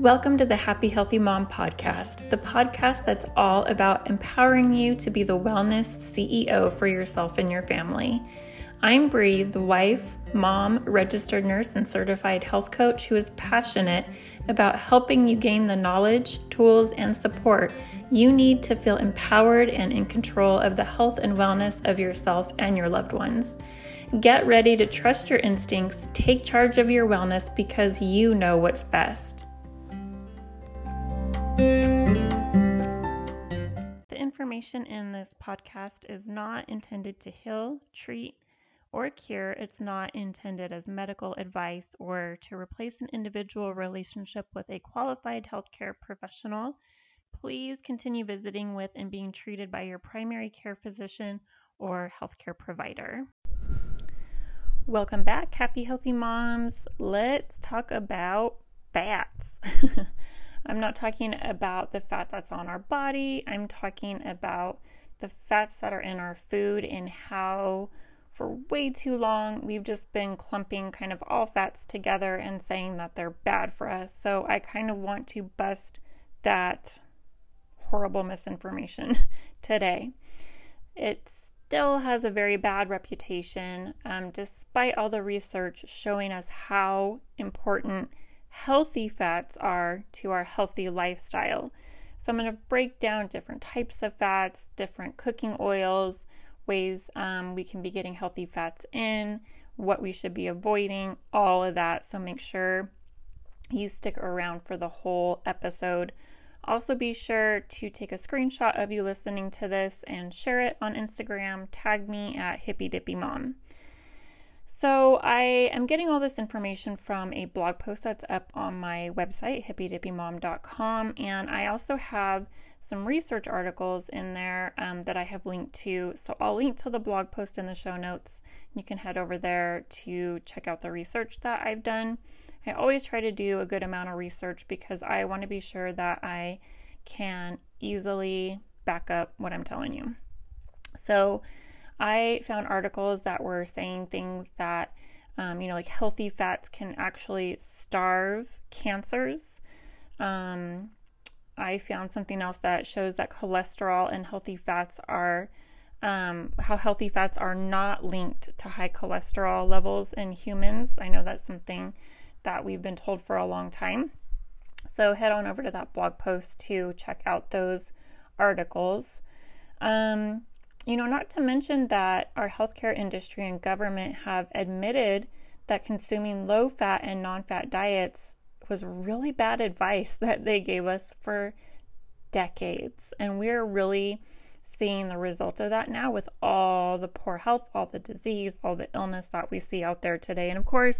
Welcome to the Happy Healthy Mom podcast, the podcast that's all about empowering you to be the wellness CEO for yourself and your family. I'm Bri, the wife, mom, registered nurse, and certified health coach who is passionate about helping you gain the knowledge, tools, and support you need to feel empowered and in control of the health and wellness of yourself and your loved ones. Get ready to trust your instincts, take charge of your wellness because you know what's best. The information in this podcast is not intended to heal, treat, or cure. It's not intended as medical advice or to replace an individual relationship with a qualified healthcare professional. Please continue visiting with and being treated by your primary care physician or healthcare provider. Welcome back, happy healthy moms. Let's talk about fats. I'm not talking about the fat that's on our body. I'm talking about the fats that are in our food and how, for way too long, we've just been clumping kind of all fats together and saying that they're bad for us. So I kind of want to bust that horrible misinformation today. It still has a very bad reputation, um, despite all the research showing us how important healthy fats are to our healthy lifestyle. So, I'm going to break down different types of fats, different cooking oils, ways um, we can be getting healthy fats in, what we should be avoiding, all of that. So, make sure you stick around for the whole episode. Also, be sure to take a screenshot of you listening to this and share it on Instagram. Tag me at Hippy Dippy Mom. So I am getting all this information from a blog post that's up on my website, hippydippymom.com, and I also have some research articles in there um, that I have linked to. So I'll link to the blog post in the show notes. You can head over there to check out the research that I've done. I always try to do a good amount of research because I want to be sure that I can easily back up what I'm telling you. So I found articles that were saying things that, um, you know, like healthy fats can actually starve cancers. Um, I found something else that shows that cholesterol and healthy fats are, um, how healthy fats are not linked to high cholesterol levels in humans. I know that's something that we've been told for a long time. So head on over to that blog post to check out those articles. Um, you know, not to mention that our healthcare industry and government have admitted that consuming low fat and non fat diets was really bad advice that they gave us for decades. And we're really seeing the result of that now with all the poor health, all the disease, all the illness that we see out there today. And of course,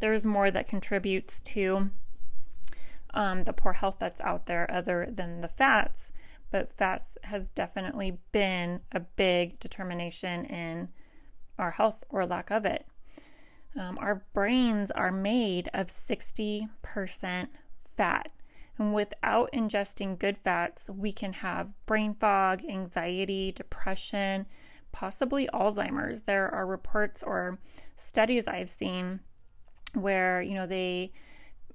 there's more that contributes to um, the poor health that's out there other than the fats but fats has definitely been a big determination in our health or lack of it. Um, our brains are made of 60% fat. And without ingesting good fats, we can have brain fog, anxiety, depression, possibly Alzheimer's. There are reports or studies I've seen where, you know, they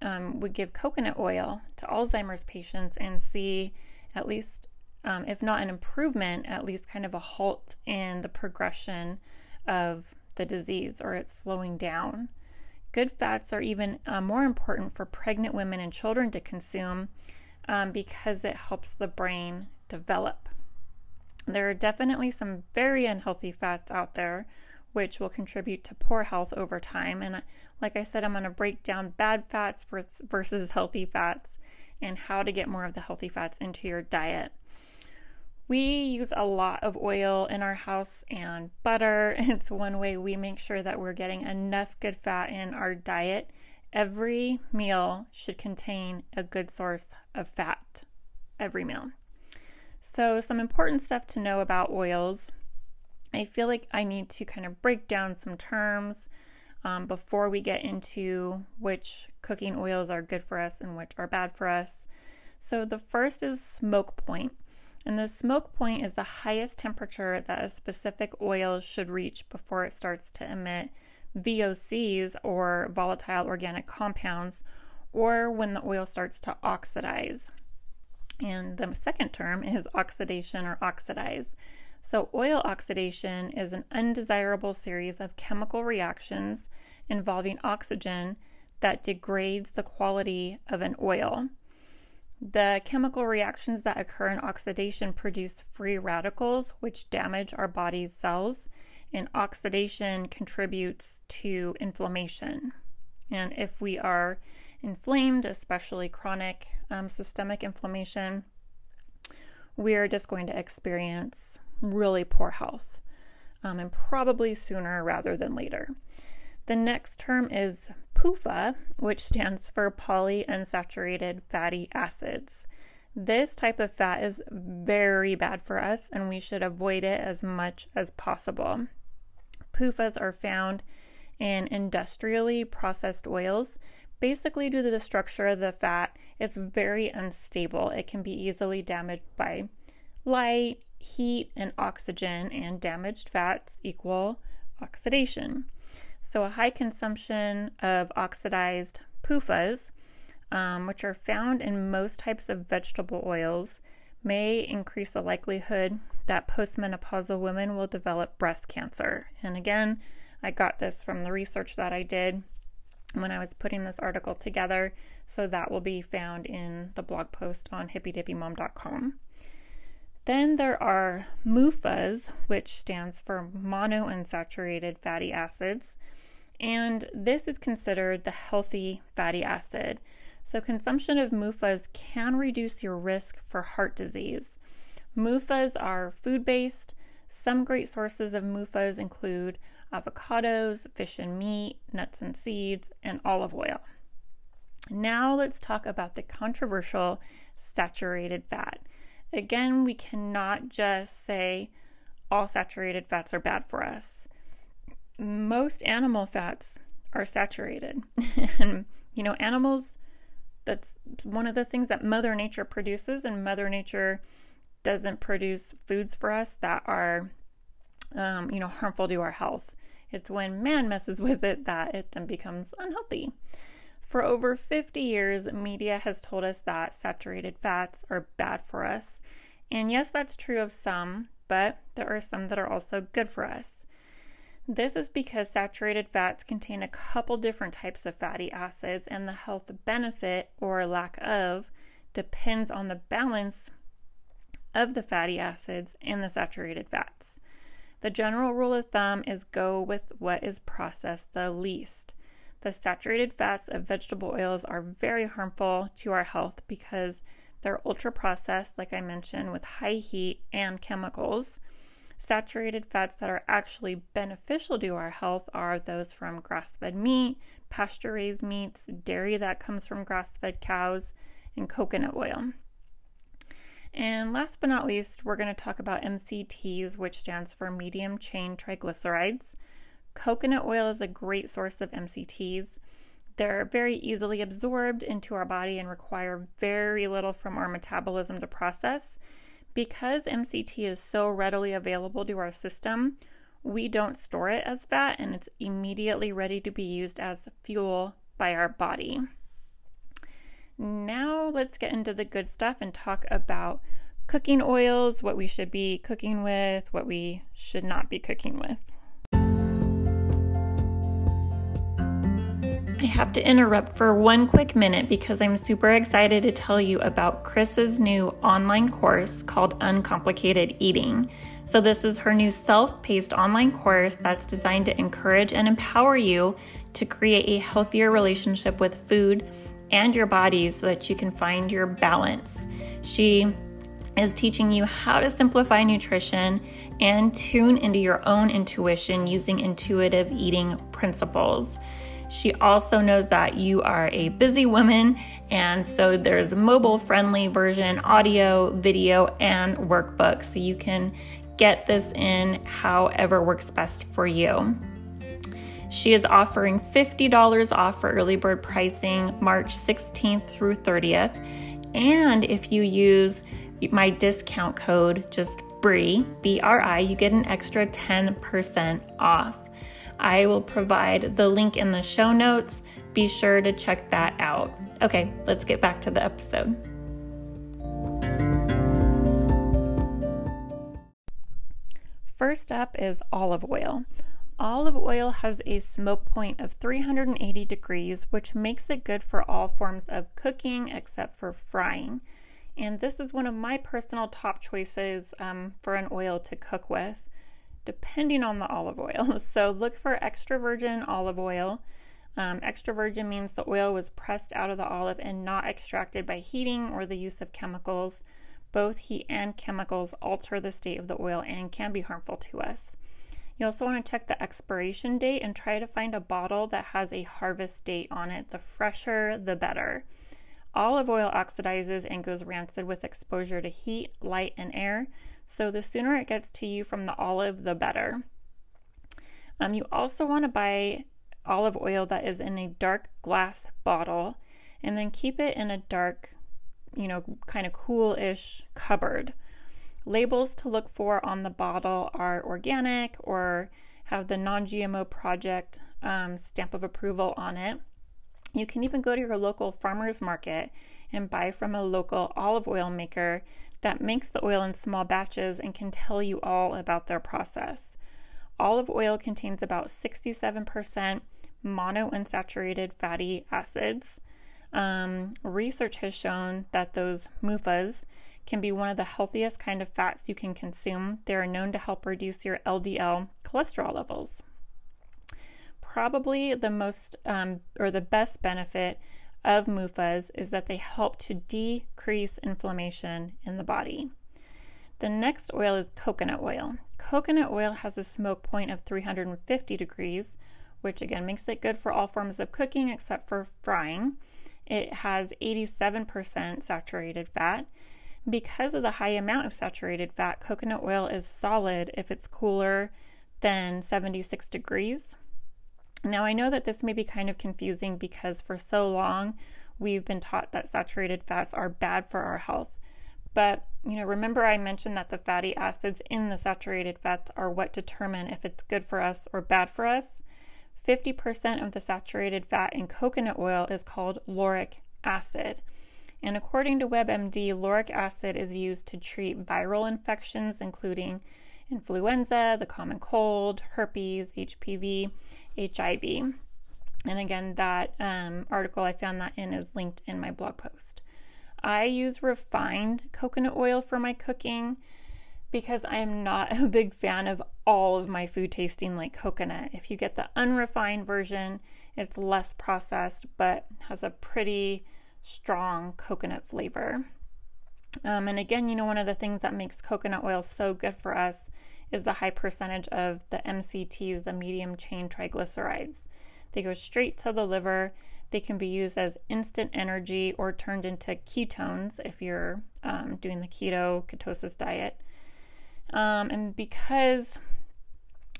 um, would give coconut oil to Alzheimer's patients and see at least, um, if not an improvement, at least kind of a halt in the progression of the disease or it's slowing down. Good fats are even uh, more important for pregnant women and children to consume um, because it helps the brain develop. There are definitely some very unhealthy fats out there which will contribute to poor health over time. And like I said, I'm going to break down bad fats versus healthy fats and how to get more of the healthy fats into your diet. We use a lot of oil in our house and butter. It's one way we make sure that we're getting enough good fat in our diet. Every meal should contain a good source of fat. Every meal. So, some important stuff to know about oils. I feel like I need to kind of break down some terms um, before we get into which cooking oils are good for us and which are bad for us. So, the first is smoke point. And the smoke point is the highest temperature that a specific oil should reach before it starts to emit VOCs or volatile organic compounds, or when the oil starts to oxidize. And the second term is oxidation or oxidize. So, oil oxidation is an undesirable series of chemical reactions involving oxygen that degrades the quality of an oil. The chemical reactions that occur in oxidation produce free radicals, which damage our body's cells, and oxidation contributes to inflammation. And if we are inflamed, especially chronic um, systemic inflammation, we are just going to experience really poor health, um, and probably sooner rather than later. The next term is PUFA, which stands for polyunsaturated fatty acids. This type of fat is very bad for us, and we should avoid it as much as possible. PUFAs are found in industrially processed oils. Basically, due to the structure of the fat, it's very unstable. It can be easily damaged by light, heat, and oxygen, and damaged fats equal oxidation. So, a high consumption of oxidized PUFAs, um, which are found in most types of vegetable oils, may increase the likelihood that postmenopausal women will develop breast cancer. And again, I got this from the research that I did when I was putting this article together. So that will be found in the blog post on hippydippymom.com. Then there are MUFAs, which stands for monounsaturated fatty acids and this is considered the healthy fatty acid. So, consumption of MUFAs can reduce your risk for heart disease. MUFAs are food based. Some great sources of MUFAs include avocados, fish and meat, nuts and seeds, and olive oil. Now, let's talk about the controversial saturated fat. Again, we cannot just say all saturated fats are bad for us most animal fats are saturated. and, you know, animals, that's one of the things that Mother Nature produces, and Mother Nature doesn't produce foods for us that are, um, you know, harmful to our health. It's when man messes with it that it then becomes unhealthy. For over 50 years, media has told us that saturated fats are bad for us. And yes, that's true of some, but there are some that are also good for us. This is because saturated fats contain a couple different types of fatty acids, and the health benefit or lack of depends on the balance of the fatty acids and the saturated fats. The general rule of thumb is go with what is processed the least. The saturated fats of vegetable oils are very harmful to our health because they're ultra processed, like I mentioned, with high heat and chemicals. Saturated fats that are actually beneficial to our health are those from grass fed meat, pasture raised meats, dairy that comes from grass fed cows, and coconut oil. And last but not least, we're going to talk about MCTs, which stands for medium chain triglycerides. Coconut oil is a great source of MCTs. They're very easily absorbed into our body and require very little from our metabolism to process. Because MCT is so readily available to our system, we don't store it as fat and it's immediately ready to be used as fuel by our body. Now, let's get into the good stuff and talk about cooking oils, what we should be cooking with, what we should not be cooking with. I have to interrupt for one quick minute because I'm super excited to tell you about Chris's new online course called Uncomplicated Eating. So, this is her new self paced online course that's designed to encourage and empower you to create a healthier relationship with food and your body so that you can find your balance. She is teaching you how to simplify nutrition and tune into your own intuition using intuitive eating principles. She also knows that you are a busy woman, and so there's a mobile friendly version, audio, video, and workbook, so you can get this in however works best for you. She is offering $50 off for early bird pricing March 16th through 30th. And if you use my discount code, just BRI, B R I, you get an extra 10% off. I will provide the link in the show notes. Be sure to check that out. Okay, let's get back to the episode. First up is olive oil. Olive oil has a smoke point of 380 degrees, which makes it good for all forms of cooking except for frying. And this is one of my personal top choices um, for an oil to cook with, depending on the olive oil. So look for extra virgin olive oil. Um, extra virgin means the oil was pressed out of the olive and not extracted by heating or the use of chemicals. Both heat and chemicals alter the state of the oil and can be harmful to us. You also want to check the expiration date and try to find a bottle that has a harvest date on it. The fresher, the better. Olive oil oxidizes and goes rancid with exposure to heat, light, and air. So the sooner it gets to you from the olive, the better. Um, you also want to buy olive oil that is in a dark glass bottle and then keep it in a dark, you know, kind of cool-ish cupboard. Labels to look for on the bottle are organic or have the non GMO project um, stamp of approval on it. You can even go to your local farmer's market and buy from a local olive oil maker that makes the oil in small batches and can tell you all about their process. Olive oil contains about 67% monounsaturated fatty acids. Um, research has shown that those MUFAs can be one of the healthiest kind of fats you can consume. They are known to help reduce your LDL cholesterol levels. Probably the most um, or the best benefit of MUFAs is that they help to decrease inflammation in the body. The next oil is coconut oil. Coconut oil has a smoke point of 350 degrees, which again makes it good for all forms of cooking except for frying. It has 87% saturated fat because of the high amount of saturated fat, coconut oil is solid if it's cooler than 76 degrees. Now, I know that this may be kind of confusing because for so long we've been taught that saturated fats are bad for our health. But, you know, remember I mentioned that the fatty acids in the saturated fats are what determine if it's good for us or bad for us. 50% of the saturated fat in coconut oil is called lauric acid. And according to WebMD, lauric acid is used to treat viral infections, including influenza, the common cold, herpes, HPV, HIV. And again, that um, article I found that in is linked in my blog post. I use refined coconut oil for my cooking because I am not a big fan of all of my food tasting like coconut. If you get the unrefined version, it's less processed but has a pretty strong coconut flavor. Um, and again, you know, one of the things that makes coconut oil so good for us is the high percentage of the MCTs, the medium chain triglycerides. They go straight to the liver. They can be used as instant energy or turned into ketones if you're um, doing the keto ketosis diet. Um, and because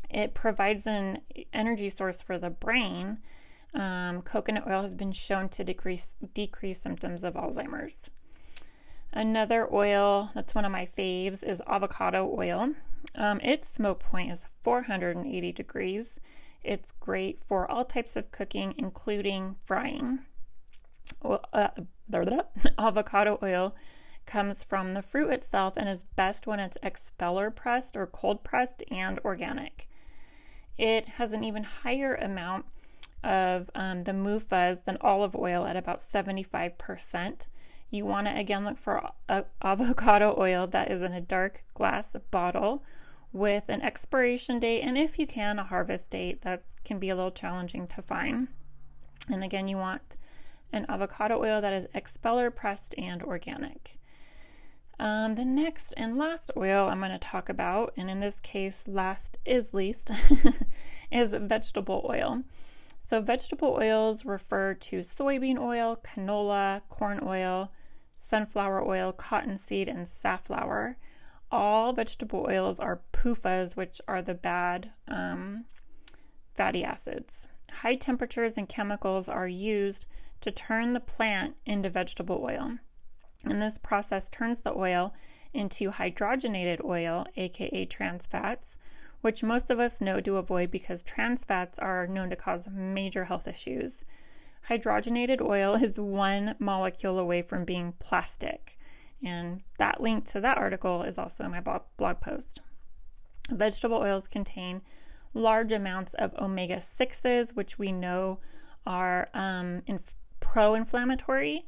it provides an energy source for the brain, um, coconut oil has been shown to decrease, decrease symptoms of Alzheimer's. Another oil that's one of my faves is avocado oil. Um, its smoke point is 480 degrees. It's great for all types of cooking, including frying. Well, uh, avocado oil comes from the fruit itself and is best when it's expeller pressed or cold pressed and organic. It has an even higher amount of um, the MUFAs than olive oil at about 75%. You want to again look for avocado oil that is in a dark glass bottle with an expiration date and if you can a harvest date that can be a little challenging to find. And again, you want an avocado oil that is expeller pressed and organic. Um, the next and last oil I'm going to talk about, and in this case, last is least, is vegetable oil. So, vegetable oils refer to soybean oil, canola, corn oil, sunflower oil, cottonseed, and safflower. All vegetable oils are PUFAs, which are the bad um, fatty acids. High temperatures and chemicals are used to turn the plant into vegetable oil. And this process turns the oil into hydrogenated oil, aka trans fats, which most of us know to avoid because trans fats are known to cause major health issues. Hydrogenated oil is one molecule away from being plastic, and that link to that article is also in my blog post. Vegetable oils contain large amounts of omega 6s, which we know are um, pro inflammatory.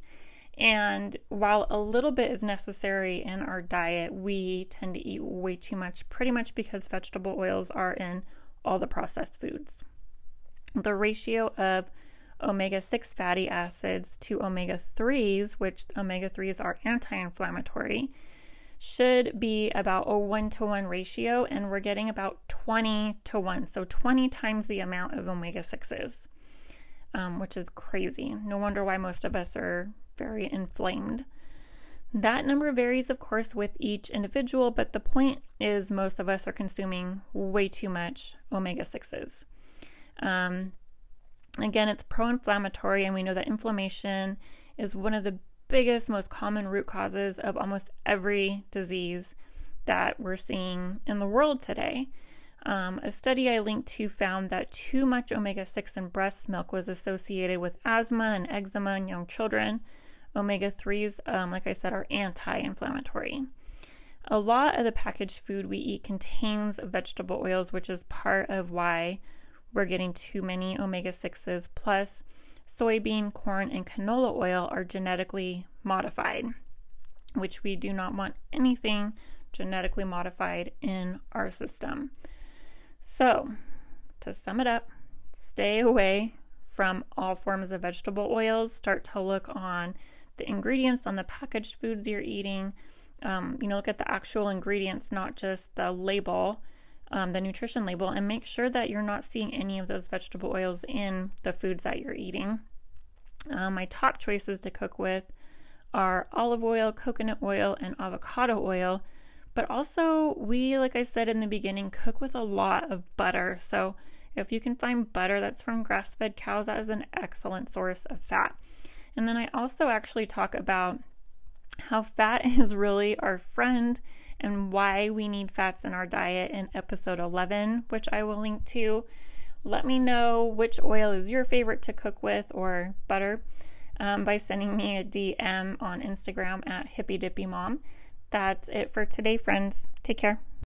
And while a little bit is necessary in our diet, we tend to eat way too much, pretty much because vegetable oils are in all the processed foods. The ratio of omega 6 fatty acids to omega 3s, which omega 3s are anti inflammatory, should be about a 1 to 1 ratio, and we're getting about 20 to 1, so 20 times the amount of omega 6s, um, which is crazy. No wonder why most of us are very inflamed. That number varies, of course, with each individual, but the point is most of us are consuming way too much omega 6s. Um, again, it's pro inflammatory, and we know that inflammation is one of the biggest, most common root causes of almost every disease that we're seeing in the world today. Um, a study I linked to found that too much omega 6 in breast milk was associated with asthma and eczema in young children. Omega 3s, um, like I said, are anti inflammatory. A lot of the packaged food we eat contains vegetable oils, which is part of why we're getting too many omega 6s. Plus, soybean, corn, and canola oil are genetically modified, which we do not want anything genetically modified in our system. So, to sum it up, stay away from all forms of vegetable oils. Start to look on the ingredients on the packaged foods you're eating. Um, you know, look at the actual ingredients, not just the label, um, the nutrition label, and make sure that you're not seeing any of those vegetable oils in the foods that you're eating. Um, my top choices to cook with are olive oil, coconut oil, and avocado oil. But also, we, like I said in the beginning, cook with a lot of butter. So, if you can find butter that's from grass fed cows, that is an excellent source of fat. And then I also actually talk about how fat is really our friend and why we need fats in our diet in episode 11, which I will link to. Let me know which oil is your favorite to cook with or butter um, by sending me a DM on Instagram at Hippy Dippy Mom. That's it for today, friends. Take care.